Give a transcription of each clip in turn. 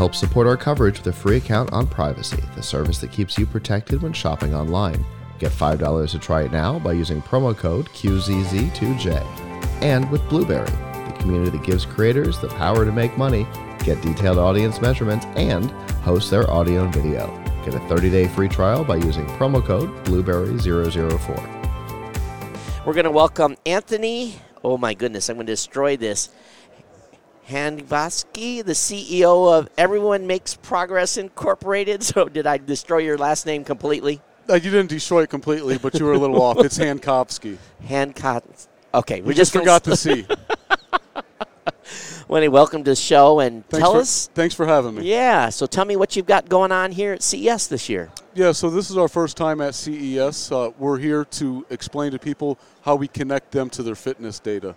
Help support our coverage with a free account on Privacy, the service that keeps you protected when shopping online. Get $5 to try it now by using promo code QZZ2J. And with Blueberry, the community that gives creators the power to make money, get detailed audience measurements, and host their audio and video. Get a 30 day free trial by using promo code Blueberry004. We're going to welcome Anthony. Oh my goodness, I'm going to destroy this. Handvaski, the CEO of Everyone Makes Progress Incorporated. So, did I destroy your last name completely? Uh, you didn't destroy it completely, but you were a little off. It's Hankovsky. Hancock. Okay, we You just forgot to see. Wendy, welcome to the show and Thanks tell for, us. Thanks for having me. Yeah, so tell me what you've got going on here at CES this year. Yeah, so this is our first time at CES. Uh, we're here to explain to people how we connect them to their fitness data.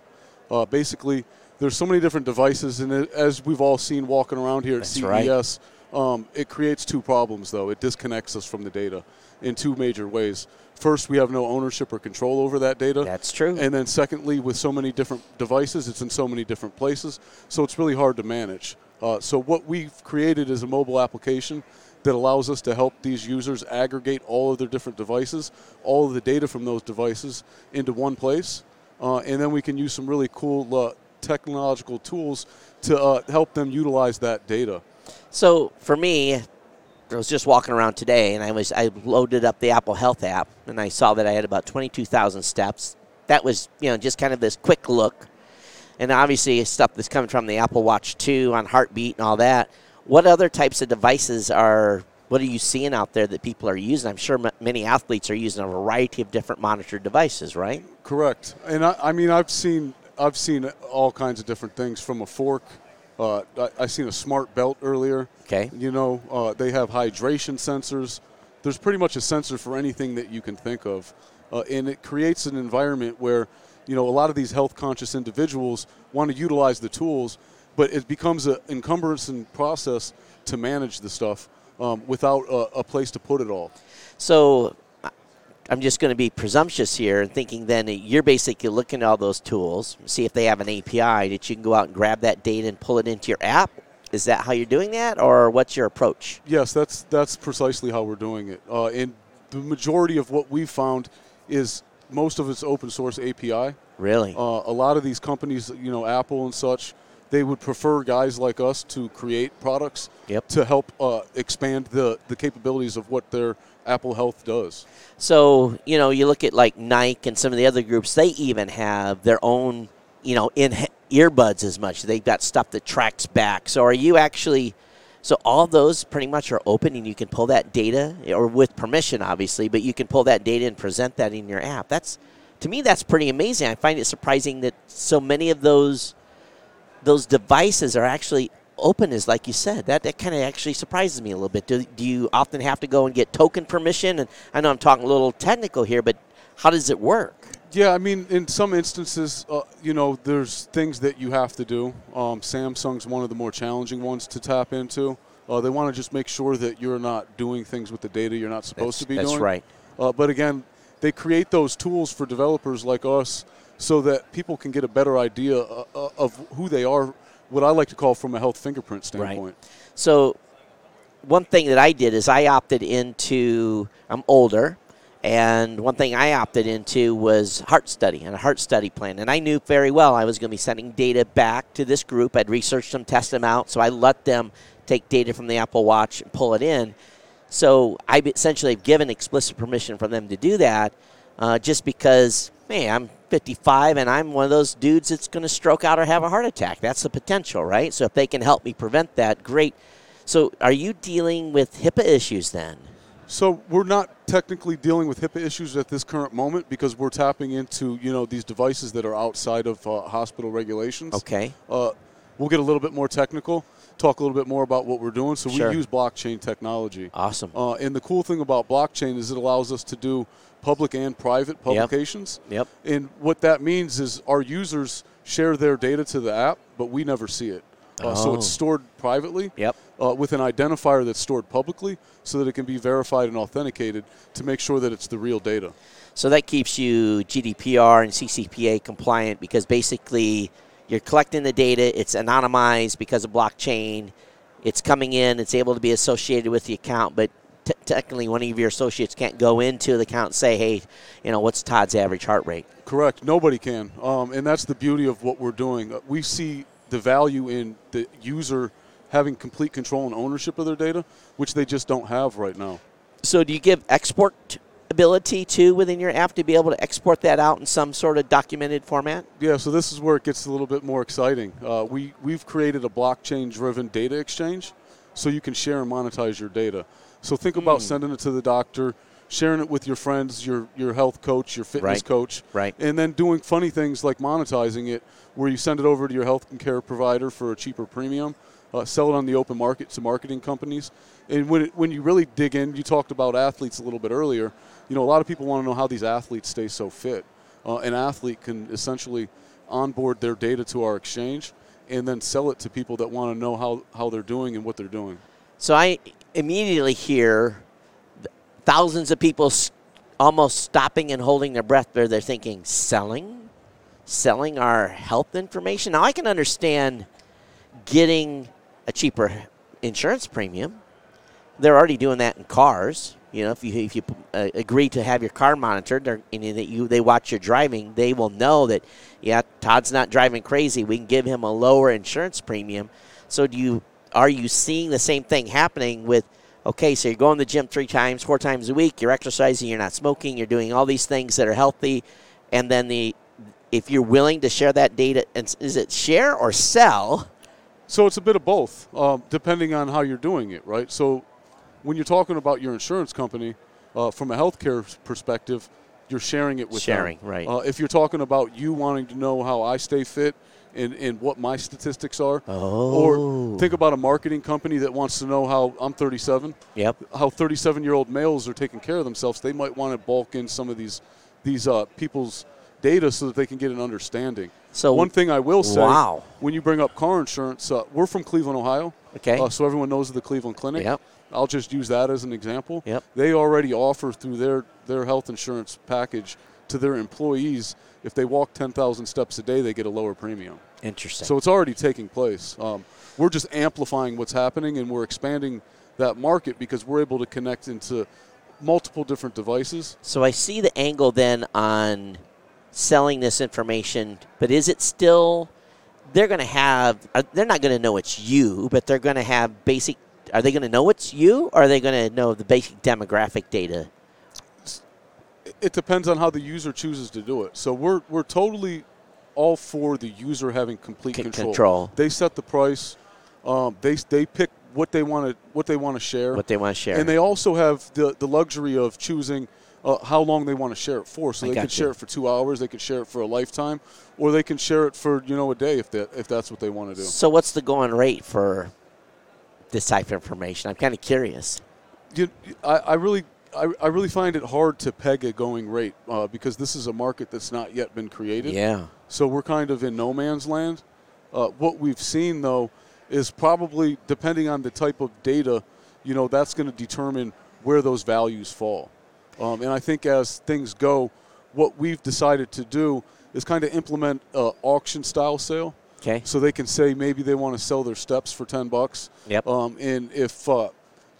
Uh, basically, there's so many different devices, and it, as we've all seen walking around here at That's right. CES, um, it creates two problems, though. It disconnects us from the data in two major ways. First, we have no ownership or control over that data. That's true. And then, secondly, with so many different devices, it's in so many different places, so it's really hard to manage. Uh, so, what we've created is a mobile application that allows us to help these users aggregate all of their different devices, all of the data from those devices into one place, uh, and then we can use some really cool uh, technological tools to uh, help them utilize that data. So for me, I was just walking around today, and I was I loaded up the Apple Health app, and I saw that I had about twenty two thousand steps. That was you know just kind of this quick look, and obviously stuff that's coming from the Apple Watch two on heartbeat and all that. What other types of devices are? What are you seeing out there that people are using? I'm sure m- many athletes are using a variety of different monitored devices, right? Correct. And I, I mean, I've seen I've seen all kinds of different things from a fork. Uh, I, I seen a smart belt earlier. Okay. You know, uh, they have hydration sensors. There's pretty much a sensor for anything that you can think of, uh, and it creates an environment where, you know, a lot of these health conscious individuals want to utilize the tools, but it becomes an encumbrance and process to manage the stuff um, without a, a place to put it all. So I'm just going to be presumptuous here and thinking then you're basically looking at all those tools, see if they have an API that you can go out and grab that data and pull it into your app. Is that how you're doing that, or what's your approach? Yes, that's that's precisely how we're doing it. Uh, and the majority of what we've found is most of it's open source API. Really? Uh, a lot of these companies, you know, Apple and such, they would prefer guys like us to create products Yep. to help uh, expand the, the capabilities of what their Apple Health does. So you know, you look at like Nike and some of the other groups. They even have their own, you know, in earbuds as much. They've got stuff that tracks back. So are you actually? So all those pretty much are open, and you can pull that data, or with permission, obviously, but you can pull that data and present that in your app. That's to me, that's pretty amazing. I find it surprising that so many of those those devices are actually open as like you said that, that kind of actually surprises me a little bit do, do you often have to go and get token permission and i know i'm talking a little technical here but how does it work Yeah, I mean, in some instances, uh, you know, there's things that you have to do. Um, Samsung's one of the more challenging ones to tap into. Uh, they want to just make sure that you're not doing things with the data you're not supposed That's- to be doing. that's right. Uh, but again, they create those tools for developers like us so that people can get a better idea uh, uh, of who they are, what I like to call from a health fingerprint standpoint. Right. so one thing that i did is i opted into i'm older and one thing i opted into was heart study and a heart study plan and i knew very well i was going to be sending data back to this group i'd researched them test them out so i let them take data from the apple watch and pull it in So I essentially have given explicit permission for them to do that, uh, just because, hey, I'm 55 and I'm one of those dudes that's going to stroke out or have a heart attack. That's the potential, right? So if they can help me prevent that, great. So are you dealing with HIPAA issues then? So we're not technically dealing with HIPAA issues at this current moment because we're tapping into you know these devices that are outside of uh, hospital regulations. Okay. Uh, we'll get a little bit more technical, talk a little bit more about what we're doing. So Sure. we use blockchain technology. Awesome. Uh, and the cool thing about blockchain is it allows us to do public and private publications. Yep. And what that means is our users share their data to the app, but we never see it. Uh, So it's Oh. stored privately Yep. uh, with an identifier that's stored publicly so that it can be verified and authenticated to make sure that it's the real data. So that keeps you GDPR and CCPA compliant because basically you're collecting the data, it's anonymized because of blockchain. it's coming in, it's able to be associated with the account, but t- technically one of your associates can't go into the account and say, hey, you know, what's Todd's average heart rate? Correct. Nobody can. Um, and that's the beauty of what we're doing. Uh, We see the value in the user having complete control and ownership of their data, which they just don't have right now. So do you give export ability too within your app to be able to export that out in some sort of documented format? Yeah, so this is where it gets a little bit more exciting. Uh, we, we've created a blockchain driven data exchange so you can share and monetize your data. So think about sending it to the doctor, sharing it with your friends, your, your health coach, your fitness Right. coach, Right. and then doing funny things like monetizing it where you send it over to your health and care provider for a cheaper premium, uh, sell it on the open market to marketing companies. And when, it, when you really dig in, you talked about athletes a little bit earlier. You know, a lot of people want to know how these athletes stay so fit. Uh, an athlete can essentially onboard their data to our exchange and then sell it to people that want to know how, how they're doing and what they're doing. So I immediately hear thousands of people almost stopping and holding their breath there. They're thinking, selling? Selling our health information? Now, I can understand getting a cheaper insurance premium. They're already doing that in cars. You know, if you if you uh, agree to have your car monitored, and that you they watch your driving, they will know that yeah, Todd's not driving crazy. We can give him a lower insurance premium. So do you are you seeing the same thing happening with? Okay, so you're going to the gym three times, four times a week. You're exercising. You're not smoking. You're doing all these things that are healthy, and then the if you're willing to share that data, is it share or sell? So it's a bit of both, um, depending on how you're doing it, right? So when you're talking about your insurance company, uh, from a healthcare perspective, you're sharing it with them. Sharing, right. Uh, if you're talking about you wanting to know how I stay fit and, and what my statistics are, Oh. or think about a marketing company that wants to know how I'm 37, Yep. how 37 year old males are taking care of themselves, they might want to bulk in some of these these uh, people's data so that they can get an understanding. So- one thing I will say, Wow. when you bring up car insurance, uh, we're from Cleveland, Ohio. Okay. Uh, so everyone knows of the Cleveland Clinic. Yep. I'll just use that as an example. Yep. They already offer through their, their health insurance package to their employees, if they walk 10,000 steps a day, they get a lower premium. Interesting. So it's already taking place. Um, we're just amplifying what's happening and we're expanding that market because we're able to connect into multiple different devices. So I see the angle then on selling this information, but is it still? They're going to have. uh, They're not going to know it's you, but they're going to have basic. Are they going to know it's you, or are they going to know the basic demographic data? It depends on how the user chooses to do it. So we're, we're totally all for the user having complete C- control. control. They set the price. Um, they, they pick what they want to what they want to share. What they want to share? And they also have the, the luxury of choosing uh, how long they want to share it for. So I they could you. share it for two hours, they could share it for a lifetime, or they can share it for you know a day if that if that's what they want to do. so what's the going rate for this type of information? I'm kind of curious. You, I, I really. I, I really find it hard to peg a going rate uh, because this is a market that's not yet been created. Yeah. So we're kind of in no man's land. Uh, what we've seen, though, is probably depending on the type of data, you know, that's going to determine where those values fall. Um, and I think as things go, what we've decided to do is kind of implement a auction style sale. Okay. So they can say maybe they want to sell their steps for ten bucks. Yep. Um, and if uh,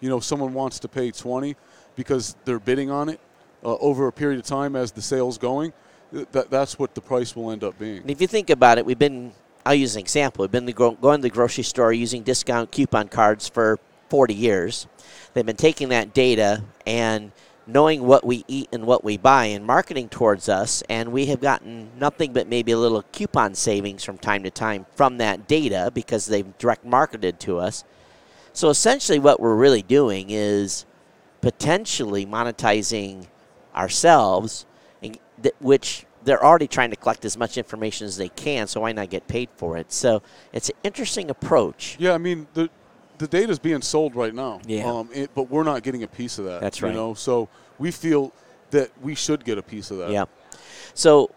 you know someone wants to pay twenty because they're bidding on it uh, over a period of time as the sale's going, th- that that's what the price will end up being. And if you think about it, we've been, I'll use an example. We've been going to the grocery store using discount coupon cards for 40 years. They've been taking that data and knowing what we eat and what we buy and marketing towards us, and we have gotten nothing but maybe a little coupon savings from time to time from that data because they've direct marketed to us. So essentially, what we're really doing is potentially monetizing ourselves, which they're already trying to collect as much information as they can. So why not get paid for it? So it's an interesting approach. Yeah, I mean the the data's being sold right now. Yeah. Um, it, but we're not getting a piece of that. That's right. You know, so we feel that we should get a piece of that. Yeah. So.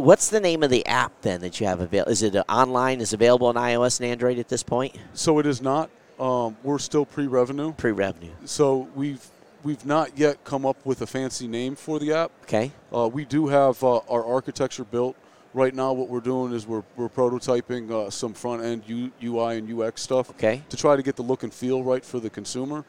What's the name of the app then that you have available? Is it online? Is it available on iOS and Android at this point? So it is not. Um, we're still pre-revenue. Pre-revenue. So we've we've not yet come up with a fancy name for the app. Okay. Uh, we do have uh, our architecture built Right now, what we're doing is we're, we're prototyping uh, some front end U, UI and UX stuff Okay. to try to get the look and feel right for the consumer.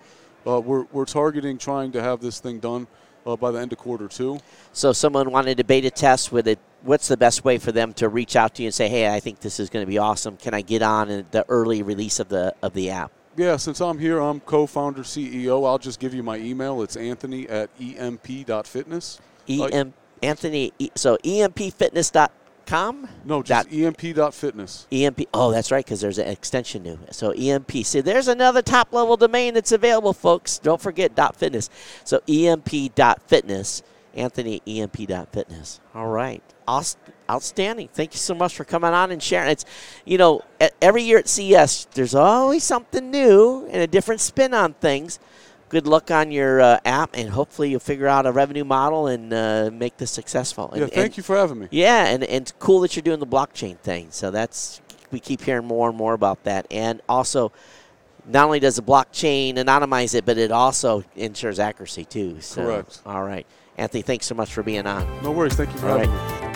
Uh, we're, we're targeting trying to have this thing done uh, by the end of quarter two. So, someone wanted to beta test with it. What's the best way for them to reach out to you and say, "Hey, I think this is going to be awesome. Can I get on in the early release of the of the app?" Yeah, since I'm here, I'm co-founder, CEO. I'll just give you my email. It's Anthony at emp.fitness. EM Anthony. E, so empfitness.com. No, Dot- just emp.fitness. EMP. Oh, that's right, because there's an extension new. So EMP. See, there's another top level domain that's available, folks. Don't forget dot .fitness. So EMP dot .fitness. Anthony EMP dot .fitness. All right. Outstanding. Thank you so much for coming on and sharing. It's, you know, every year at CES, there's always something new and a different spin on things. Good luck on your uh, app, and hopefully you'll figure out a revenue model and uh, make this successful. Yeah, thank and- you for having me. yeah, and, and it's cool that you're doing the blockchain thing. So that's we keep hearing more and more about that. And also, not only does the blockchain anonymize it, but it also ensures accuracy too. So, Correct. All right, Anthony, thanks so much for being on. No worries. Thank you for All having right. me.